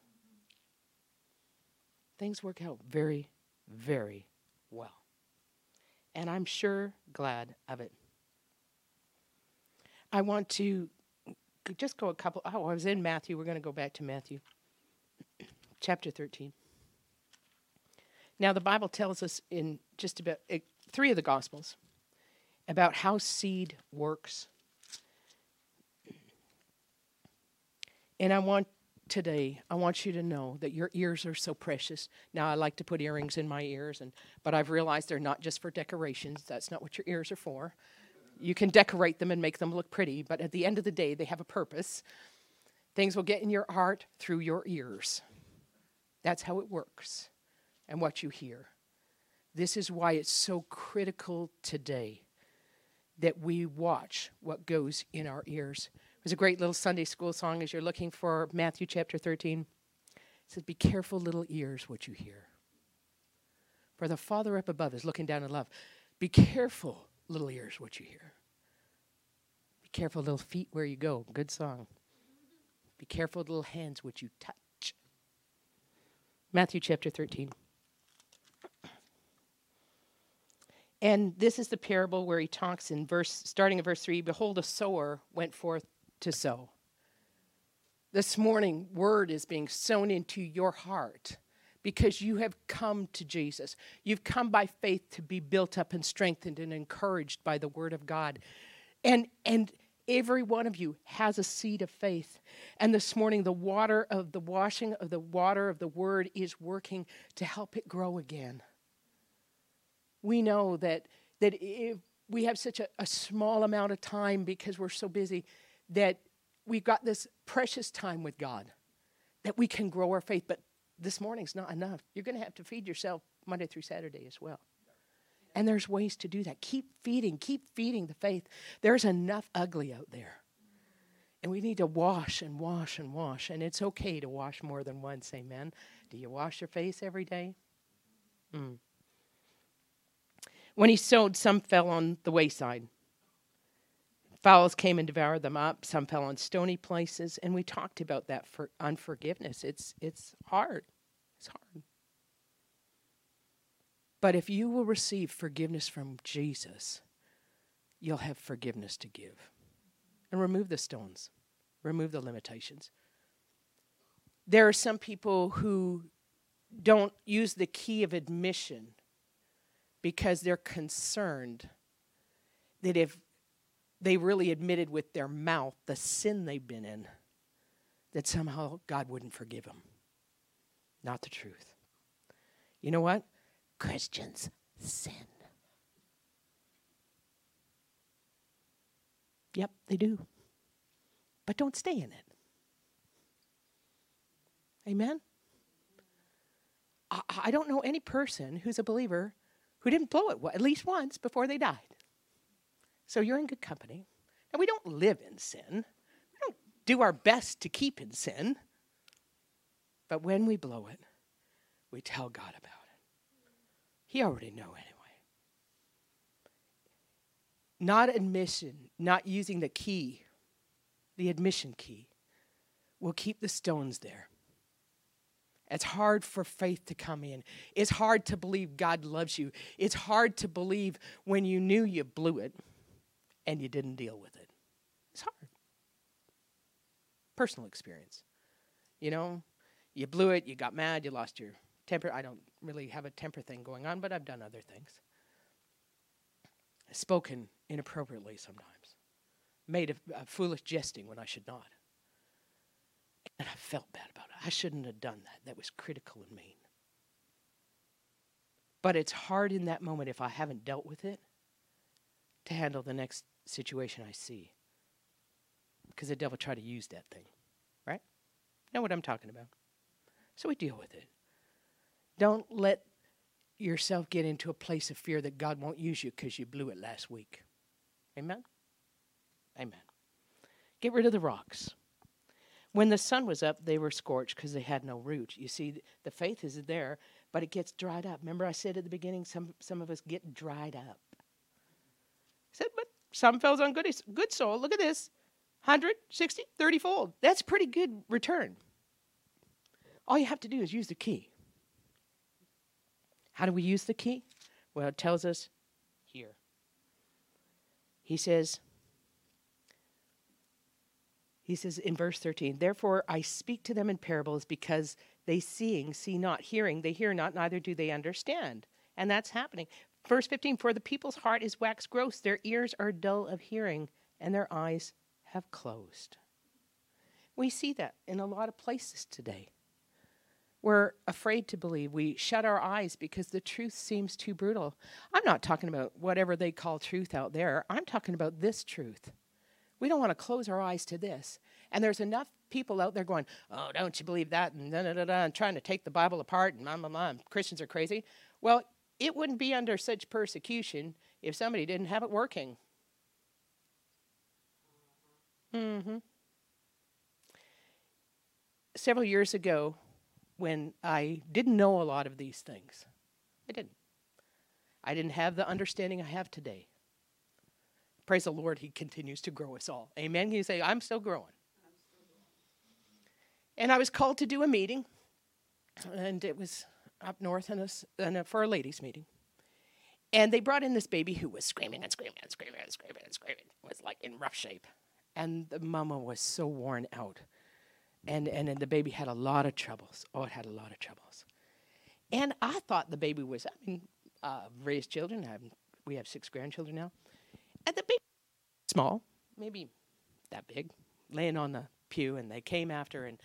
things work out very, very well. And I'm sure glad of it. I want to just go a couple. Oh, I was in Matthew. We're going to go back to Matthew, (clears throat) chapter 13. Now, the Bible tells us in just about uh, three of the Gospels about how seed works. And I want today, I want you to know that your ears are so precious. Now, I like to put earrings in my ears, and but I've realized they're not just for decorations. That's not what your ears are for. You can decorate them and make them look pretty, but at the end of the day, they have a purpose. Things will get in your heart through your ears. That's how it works and what you hear. This is why it's so critical today that we watch what goes in our ears. There's a great little Sunday school song as you're looking for Matthew chapter 13. It says, Be careful, little ears, what you hear. For the Father up above is looking down in love. Be careful, little ears, what you hear. Be careful, little feet, where you go. Good song. Be careful, little hands, what you touch. Matthew chapter 13. And this is the parable where he talks in verse, starting in verse 3 Behold, a sower went forth to sow. This morning, word is being sown into your heart because you have come to Jesus. You've come by faith to be built up and strengthened and encouraged by the word of God. And, and every one of you has a seed of faith. And this morning, the water of the washing of the water of the word is working to help it grow again we know that, that if we have such a, a small amount of time because we're so busy that we've got this precious time with God that we can grow our faith. But this morning's not enough. You're going to have to feed yourself Monday through Saturday as well. And there's ways to do that. Keep feeding, keep feeding the faith. There's enough ugly out there. And we need to wash and wash and wash. And it's okay to wash more than once, amen. Do you wash your face every day? Mm. When he sowed, some fell on the wayside. Fowls came and devoured them up. Some fell on stony places, and we talked about that for unforgiveness. It's it's hard. It's hard. But if you will receive forgiveness from Jesus, you'll have forgiveness to give. And remove the stones. Remove the limitations. There are some people who don't use the key of admission because they're concerned that if they really admitted with their mouth the sin they've been in, that somehow God wouldn't forgive them. Not the truth. You know what? Christians sin. Yep, they do. But don't stay in it. Amen? I, I don't know any person who's a believer who didn't blow it at least once before they died. So you're in good company. And we don't live in sin, we don't do our best to keep in sin. But when we blow it, we tell God about it. He already know anyway. Not admission, not using the key, the admission key, will keep the stones there. It's hard for faith to come in. It's hard to believe God loves you. It's hard to believe when you knew you blew it and you didn't deal with it. It's hard. Personal experience. You know, you blew it, you got mad, you lost your Temper, I don't really have a temper thing going on, but I've done other things. Spoken inappropriately sometimes, made a, a foolish jesting when I should not. And I felt bad about it. I shouldn't have done that. That was critical and mean. But it's hard in that moment if I haven't dealt with it to handle the next situation I see. Because the devil tried to use that thing, right? Know what I'm talking about? So we deal with it. Don't let yourself get into a place of fear that God won't use you because you blew it last week. Amen? Amen. Get rid of the rocks. When the sun was up, they were scorched because they had no root. You see, the faith is there, but it gets dried up. Remember, I said at the beginning, some, some of us get dried up. Said, but some fells on good, good soil. Look at this 160, 30 fold. That's pretty good return. All you have to do is use the key. How do we use the key? Well, it tells us here. He says, he says in verse 13, Therefore I speak to them in parables because they seeing see not, hearing they hear not, neither do they understand. And that's happening. Verse 15, For the people's heart is waxed gross, their ears are dull of hearing, and their eyes have closed. We see that in a lot of places today. We're afraid to believe. We shut our eyes because the truth seems too brutal. I'm not talking about whatever they call truth out there. I'm talking about this truth. We don't want to close our eyes to this. And there's enough people out there going, oh, don't you believe that? And da da da and trying to take the Bible apart and blah, blah, blah. Christians are crazy. Well, it wouldn't be under such persecution if somebody didn't have it working. Mm-hmm. Several years ago, when I didn't know a lot of these things, I didn't. I didn't have the understanding I have today. Praise the Lord, He continues to grow us all. Amen. Can you say, I'm still growing? And I was called to do a meeting, and it was up north in a, in a, for a ladies' meeting. And they brought in this baby who was screaming and screaming and screaming and screaming and screaming. It was like in rough shape. And the mama was so worn out. And, and, and the baby had a lot of troubles. Oh, it had a lot of troubles. And I thought the baby was, I mean, uh, raised children. I have, we have six grandchildren now. And the baby, small, maybe that big, laying on the pew. And they came after and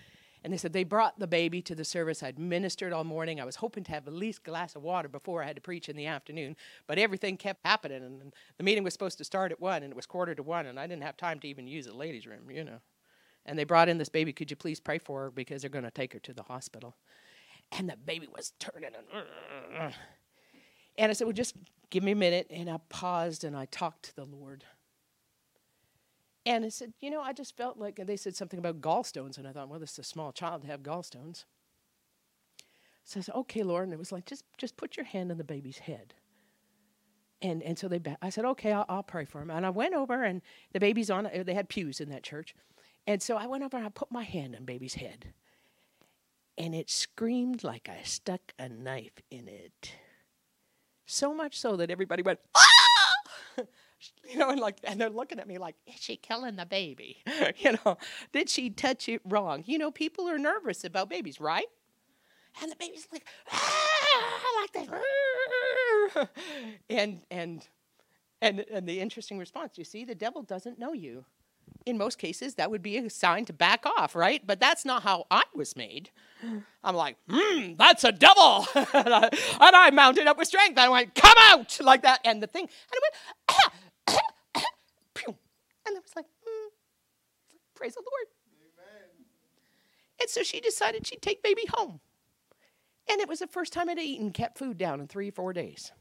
and they said they brought the baby to the service. I'd ministered all morning. I was hoping to have at least a glass of water before I had to preach in the afternoon, but everything kept happening. And the meeting was supposed to start at 1, and it was quarter to 1, and I didn't have time to even use the ladies' room, you know. And they brought in this baby. Could you please pray for her because they're going to take her to the hospital? And the baby was turning and. And I said, Well, just give me a minute. And I paused and I talked to the Lord. And I said, you know, I just felt like they said something about gallstones, and I thought, well, this is a small child to have gallstones. So I said, okay, Lord, and it was like, just just put your hand on the baby's head. And and so they, I said, okay, I'll, I'll pray for him. And I went over, and the baby's on. They had pews in that church, and so I went over and I put my hand on baby's head, and it screamed like I stuck a knife in it. So much so that everybody went, ah! (laughs) you know, and like, and they're looking at me like, is she killing the baby? (laughs) you know, did she touch it wrong? You know, people are nervous about babies, right? And the baby's like, ah, like that, (laughs) and and and and the interesting response, you see, the devil doesn't know you. In most cases, that would be a sign to back off, right? But that's not how I was made. I'm like, hmm, that's a devil. and, I, and I mounted up with strength. I went, come out, like that. And the thing, and I went, ah, (coughs) and I was like, mm. praise the Lord. Amen. And so she decided she'd take baby home. And it was the first time I'd eaten kept food down in three, or four days.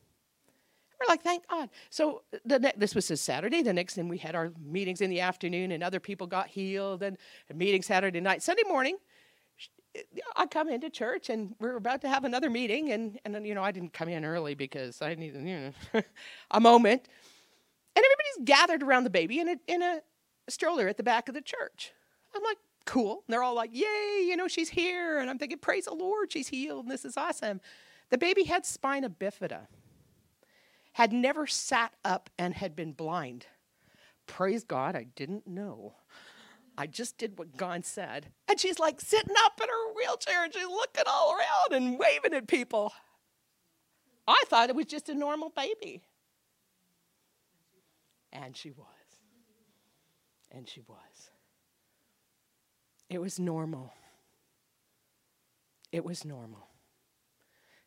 We're like, thank God. So the ne- this was a Saturday. The next thing we had our meetings in the afternoon, and other people got healed, and a meeting Saturday night. Sunday morning, I come into church, and we're about to have another meeting, and and you know I didn't come in early because I needed you know (laughs) a moment. And everybody's gathered around the baby in a, in a stroller at the back of the church. I'm like, cool. And they're all like, yay, you know, she's here. And I'm thinking, praise the Lord, she's healed. And this is awesome. The baby had spina bifida, had never sat up and had been blind. Praise God, I didn't know. I just did what God said. And she's like sitting up in her wheelchair and she's looking all around and waving at people. I thought it was just a normal baby. And she was. And she was. It was normal. It was normal.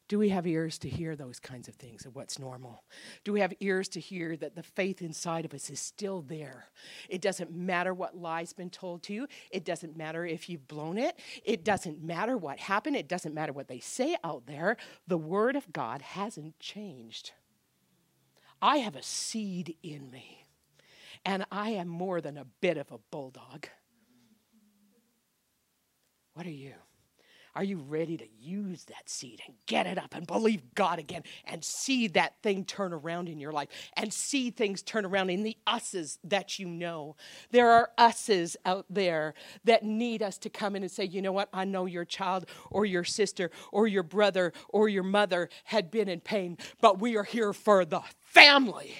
Do we have ears to hear those kinds of things of what's normal? Do we have ears to hear that the faith inside of us is still there? It doesn't matter what lie's been told to you. It doesn't matter if you've blown it. It doesn't matter what happened. It doesn't matter what they say out there. The Word of God hasn't changed. I have a seed in me, and I am more than a bit of a bulldog. What are you? Are you ready to use that seed and get it up and believe God again and see that thing turn around in your life and see things turn around in the us's that you know? There are us's out there that need us to come in and say, you know what? I know your child or your sister or your brother or your mother had been in pain, but we are here for the family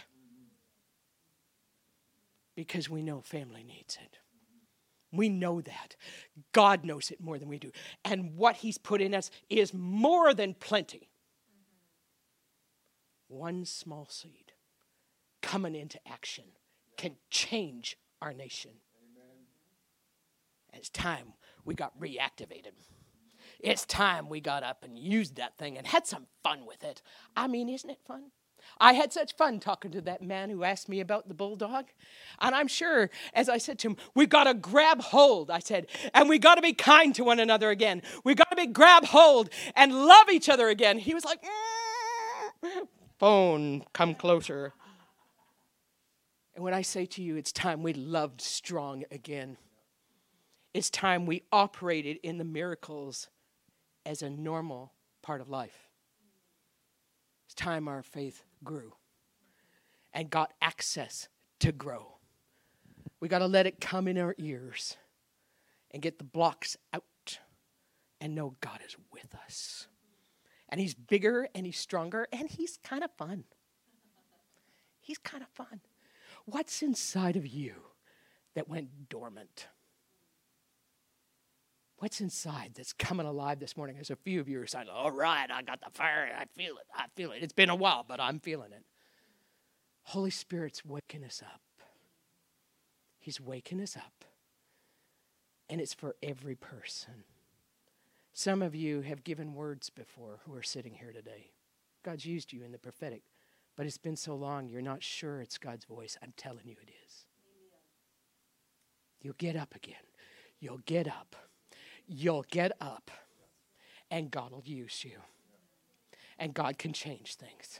because we know family needs it. We know that. God knows it more than we do. And what He's put in us is more than plenty. One small seed coming into action can change our nation. It's time we got reactivated. It's time we got up and used that thing and had some fun with it. I mean, isn't it fun? I had such fun talking to that man who asked me about the bulldog. And I'm sure, as I said to him, we've got to grab hold, I said, and we've got to be kind to one another again. We've got to be grab hold and love each other again. He was like, mm. phone, come closer. And when I say to you, it's time we loved strong again, it's time we operated in the miracles as a normal part of life. It's time our faith grew and got access to grow. We got to let it come in our ears and get the blocks out and know God is with us. And He's bigger and He's stronger and He's kind of fun. He's kind of fun. What's inside of you that went dormant? What's inside that's coming alive this morning? There's a few of you who are saying, All right, I got the fire. I feel it. I feel it. It's been a while, but I'm feeling it. Holy Spirit's waking us up. He's waking us up. And it's for every person. Some of you have given words before who are sitting here today. God's used you in the prophetic, but it's been so long you're not sure it's God's voice. I'm telling you it is. You'll get up again. You'll get up you'll get up and God will use you. And God can change things.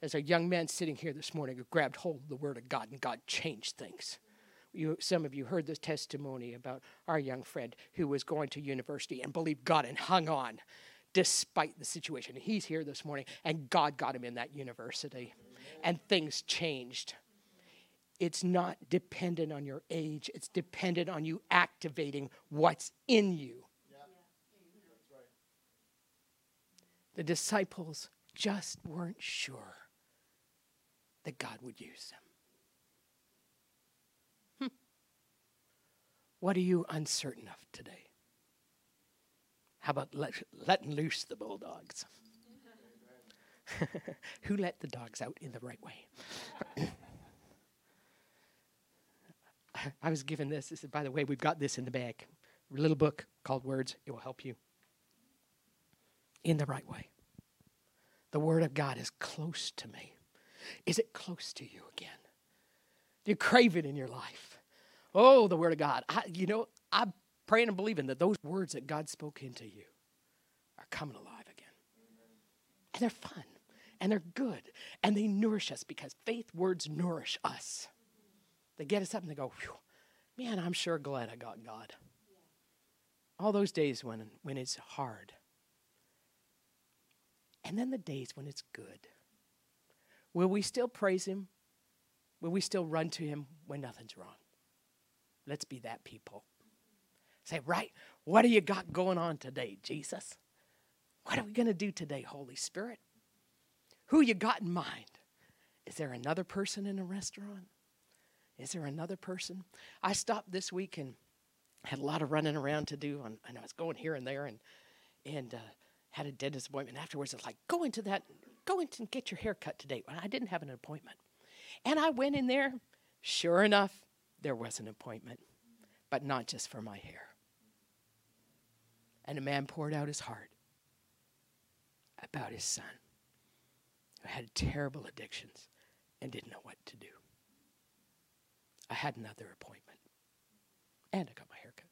There's a young man sitting here this morning who grabbed hold of the Word of God and God changed things. You, some of you heard this testimony about our young friend who was going to university and believed God and hung on despite the situation. He's here this morning and God got him in that university and things changed it's not dependent on your age, it's dependent on you activating what's in you. The disciples just weren't sure that God would use them. Hmm. What are you uncertain of today? How about let, letting loose the bulldogs? (laughs) Who let the dogs out in the right way? (laughs) I was given this. This is, by the way, we've got this in the bag. A little book called Words. It will help you in the right way. The Word of God is close to me. Is it close to you again? Do you crave it in your life? Oh, the Word of God. I, you know, I'm praying and believing that those words that God spoke into you are coming alive again. And they're fun and they're good and they nourish us because faith words nourish us. They get us up and they go, man, I'm sure glad I got God. All those days when, when it's hard. And then the days when it's good. Will we still praise Him? Will we still run to Him when nothing's wrong? Let's be that people. Say, right, what do you got going on today, Jesus? What are we going to do today, Holy Spirit? Who you got in mind? Is there another person in a restaurant? Is there another person? I stopped this week and had a lot of running around to do, and, and I was going here and there, and and uh, had a dentist appointment afterwards. It's like go into that, go in and get your hair cut today. When I didn't have an appointment, and I went in there. Sure enough, there was an appointment, but not just for my hair. And a man poured out his heart about his son who had terrible addictions and didn't know what to do. I had another appointment, and I got my haircut.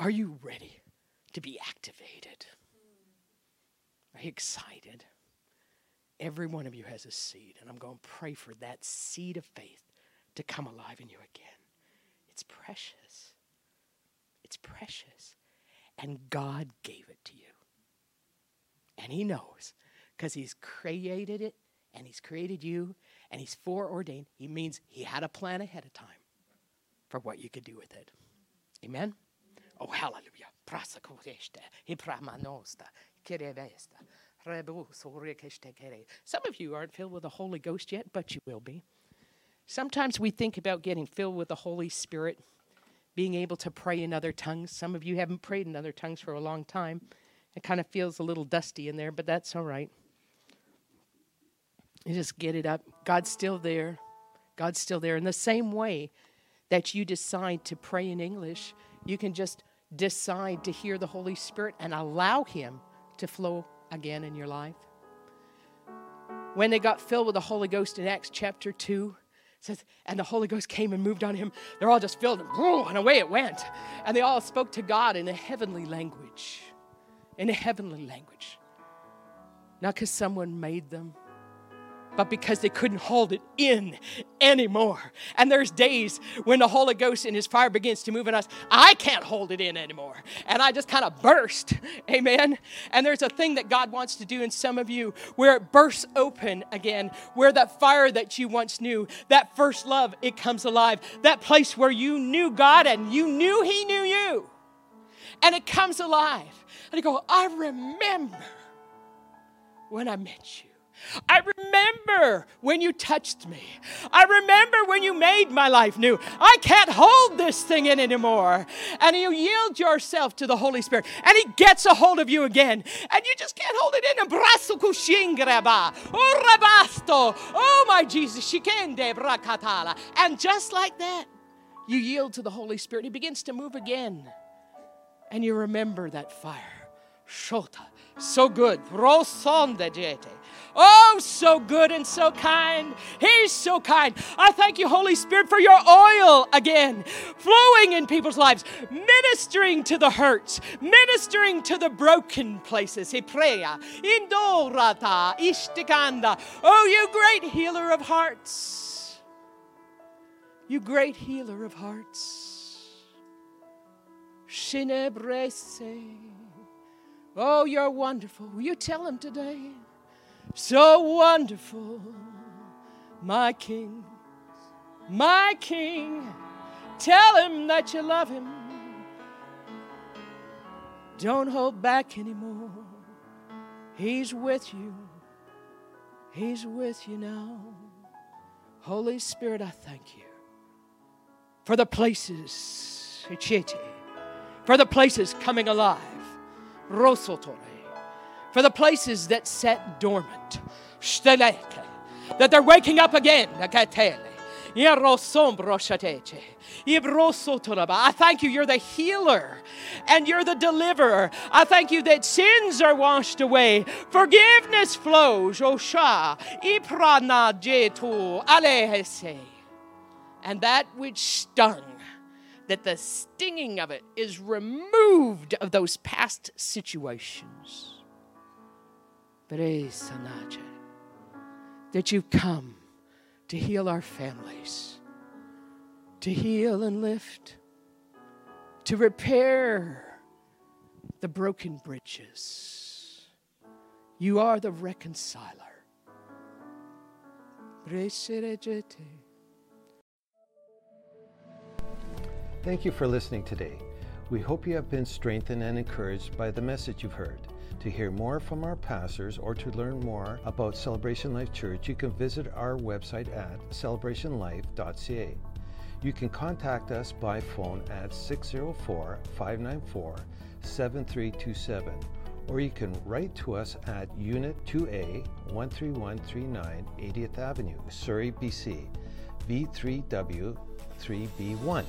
Are you ready to be activated? Are you excited? Every one of you has a seed, and I'm going to pray for that seed of faith to come alive in you again. It's precious. It's precious. And God gave it to you. And He knows because He's created it and He's created you and He's foreordained. He means He had a plan ahead of time for what you could do with it. Amen? Oh, hallelujah. Some of you aren't filled with the Holy Ghost yet, but you will be. Sometimes we think about getting filled with the Holy Spirit, being able to pray in other tongues. Some of you haven't prayed in other tongues for a long time. It kind of feels a little dusty in there, but that's all right. You just get it up. God's still there. God's still there. In the same way that you decide to pray in English, you can just decide to hear the Holy Spirit and allow Him to flow again in your life. When they got filled with the Holy Ghost in Acts chapter 2, says, and the Holy Ghost came and moved on him. They're all just filled, and away it went. And they all spoke to God in a heavenly language. In a heavenly language. Not because someone made them, but because they couldn't hold it in anymore. And there's days when the Holy Ghost in His fire begins to move in us. I can't hold it in anymore. And I just kind of burst. Amen. And there's a thing that God wants to do in some of you where it bursts open again, where that fire that you once knew, that first love, it comes alive. That place where you knew God and you knew He knew you. And it comes alive. And you go, I remember when I met you. I remember when you touched me. I remember when you made my life new. I can't hold this thing in anymore. And you yield yourself to the Holy Spirit, and He gets a hold of you again. And you just can't hold it in. Oh, oh my Jesus. And just like that, you yield to the Holy Spirit. He begins to move again. And you remember that fire. Shota. So good. Oh, so good and so kind. He's so kind. I thank you, Holy Spirit, for your oil again, flowing in people's lives, ministering to the hurts, ministering to the broken places. Hebrea, Indorata, Ishtikanda. Oh, you great healer of hearts. You great healer of hearts. Shinebrese. Oh, you're wonderful. Will you tell him today? So wonderful, my King, my King. Tell him that you love him. Don't hold back anymore. He's with you. He's with you now. Holy Spirit, I thank you for the places, for the places coming alive. Rosotore for the places that sat dormant. That they're waking up again. I thank you, you're the healer and you're the deliverer. I thank you that sins are washed away, forgiveness flows. And that which stung, that the stinging of it is removed of those past situations that you've come to heal our families, to heal and lift, to repair the broken bridges. You are the reconciler. Thank you for listening today. We hope you have been strengthened and encouraged by the message you've heard. To hear more from our pastors or to learn more about Celebration Life Church, you can visit our website at celebrationlife.ca. You can contact us by phone at 604 594 7327 or you can write to us at Unit 2A 13139 80th Avenue, Surrey, BC, V3W 3B1.